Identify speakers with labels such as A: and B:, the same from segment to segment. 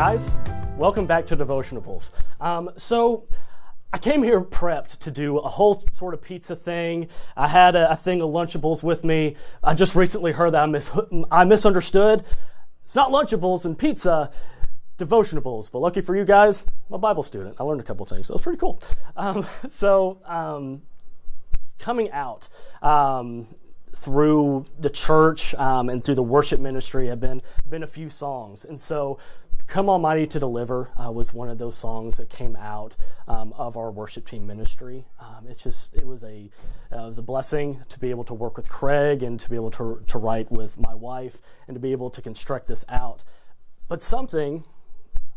A: guys. Welcome back to Devotionables. Um, so, I came here prepped to do a whole sort of pizza thing. I had a, a thing of Lunchables with me. I just recently heard that I, mis- I misunderstood. It's not Lunchables and pizza, devotionables. But lucky for you guys, I'm a Bible student. I learned a couple things. That was pretty cool. Um, so, um, coming out um, through the church um, and through the worship ministry have been been a few songs, and so Come Almighty to Deliver uh, was one of those songs that came out um, of our worship team ministry. Um, it's just, it was a, uh, it was a blessing to be able to work with Craig and to be able to, to write with my wife and to be able to construct this out. But something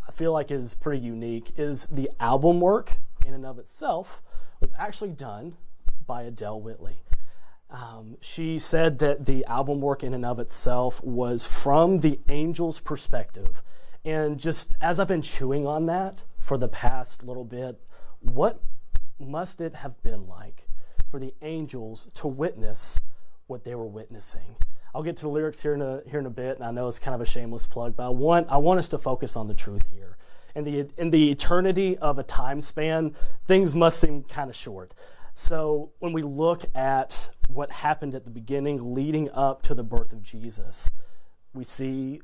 A: I feel like is pretty unique is the album work in and of itself was actually done by Adele Whitley. Um, she said that the album work in and of itself was from the angel's perspective. And just as I've been chewing on that for the past little bit, what must it have been like for the angels to witness what they were witnessing? I'll get to the lyrics here in a, here in a bit, and I know it's kind of a shameless plug, but I want, I want us to focus on the truth here. In the, in the eternity of a time span, things must seem kind of short. So when we look at what happened at the beginning leading up to the birth of Jesus, we see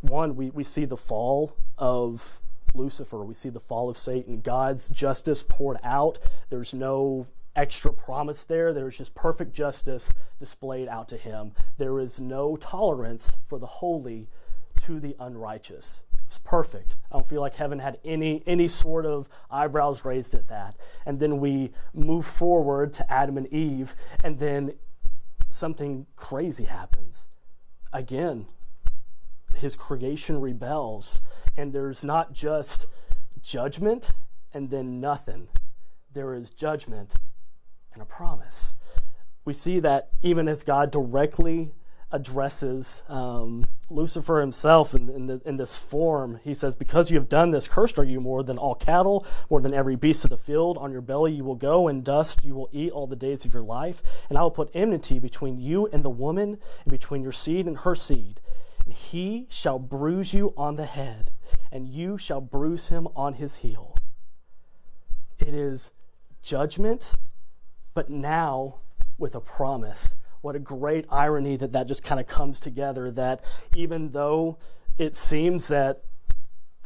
A: one, we, we see the fall of Lucifer. We see the fall of Satan. God's justice poured out. There's no extra promise there. There's just perfect justice displayed out to him. There is no tolerance for the holy to the unrighteous. It's perfect. I don't feel like heaven had any any sort of eyebrows raised at that. And then we move forward to Adam and Eve, and then something crazy happens. Again, his creation rebels. And there's not just judgment and then nothing, there is judgment and a promise. We see that even as God directly addresses um, Lucifer himself in, in, the, in, this form. He says, Because you have done this, cursed are you more than all cattle, more than every beast of the field. On your belly you will go, and dust you will eat all the days of your life. And I will put enmity between you and the woman, and between your seed and her seed and he shall bruise you on the head, and you shall bruise him on his heel. It is judgment, but now with a promise. What a great irony that that just kind of comes together. That even though it seems that,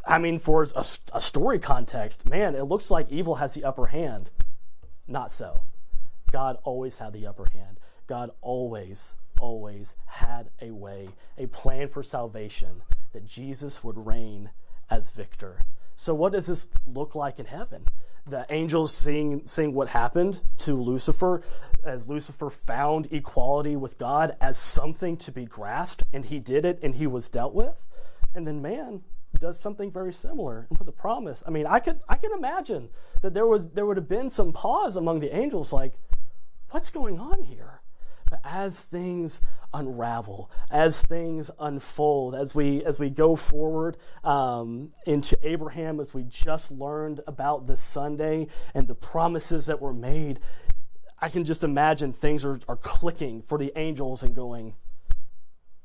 A: I mean, for a, a story context, man, it looks like evil has the upper hand. Not so. God always had the upper hand. God always always had a way, a plan for salvation, that Jesus would reign as victor. So, what does this look like in heaven? The angels seeing, seeing what happened to Lucifer as Lucifer found equality with God as something to be grasped, and he did it and he was dealt with. And then man does something very similar with a promise. I mean, I could I can imagine that there was there would have been some pause among the angels like, what's going on here? But as things unravel, as things unfold, as we as we go forward um, into Abraham, as we just learned about this Sunday and the promises that were made, I can just imagine things are, are clicking for the angels and going,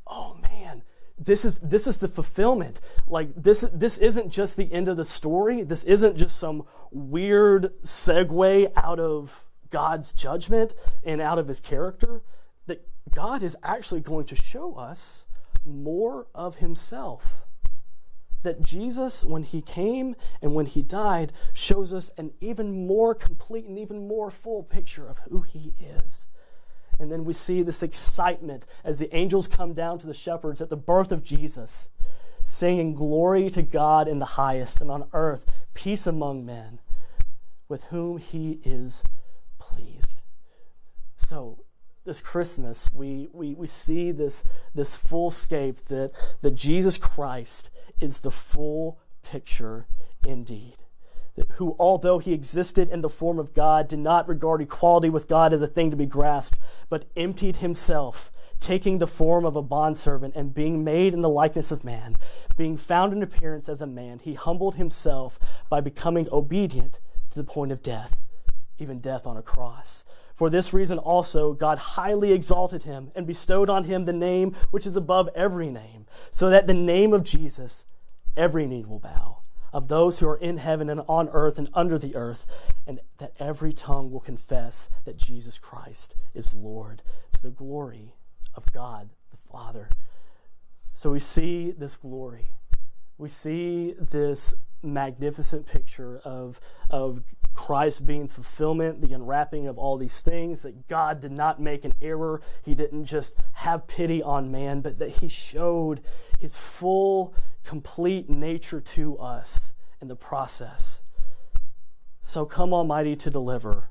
A: "Oh man." This is this is the fulfillment. Like this this isn't just the end of the story. This isn't just some weird segue out of God's judgment and out of his character, that God is actually going to show us more of himself. That Jesus, when he came and when he died, shows us an even more complete and even more full picture of who he is. And then we see this excitement as the angels come down to the shepherds at the birth of Jesus, saying, Glory to God in the highest, and on earth, peace among men, with whom he is pleased. So, this Christmas, we, we, we see this, this full scape that, that Jesus Christ is the full picture indeed. That who, although he existed in the form of God, did not regard equality with God as a thing to be grasped, but emptied himself, taking the form of a bondservant and being made in the likeness of man. Being found in appearance as a man, he humbled himself by becoming obedient to the point of death, even death on a cross. For this reason also, God highly exalted him and bestowed on him the name which is above every name, so that the name of Jesus every knee will bow, of those who are in heaven and on earth and under the earth, and that every tongue will confess that Jesus Christ is Lord to the glory of God the Father. So we see this glory. We see this magnificent picture of, of Christ being fulfillment, the unwrapping of all these things, that God did not make an error. He didn't just have pity on man, but that He showed His full, complete nature to us in the process. So come, Almighty, to deliver.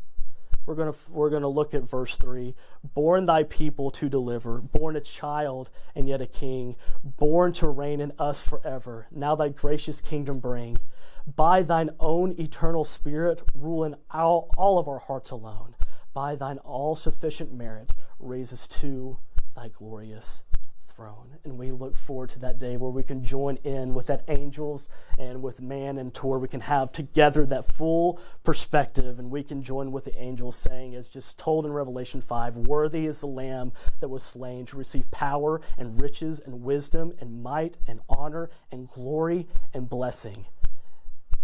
A: We're going to we're going to look at verse 3. Born thy people to deliver, born a child and yet a king, born to reign in us forever. Now thy gracious kingdom bring. By thine own eternal spirit, rule in all, all of our hearts alone. By thine all sufficient merit, raise us to thy glorious throne. And we look forward to that day where we can join in with that angels and with man and tour. We can have together that full perspective and we can join with the angels saying, as just told in Revelation 5, worthy is the Lamb that was slain to receive power and riches and wisdom and might and honor and glory and blessing.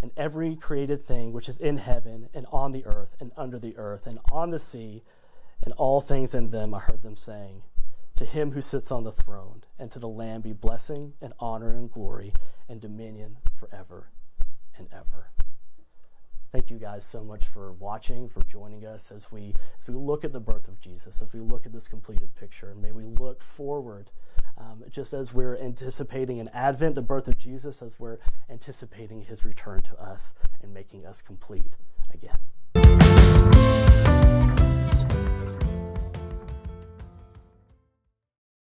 A: And every created thing which is in heaven and on the earth and under the earth and on the sea and all things in them, I heard them saying, to him who sits on the throne, and to the Lamb be blessing and honor and glory and dominion forever and ever. Thank you guys so much for watching, for joining us as we as we look at the birth of Jesus, as we look at this completed picture, and may we look forward, um, just as we're anticipating an Advent, the birth of Jesus, as we're anticipating His return to us and making us complete again.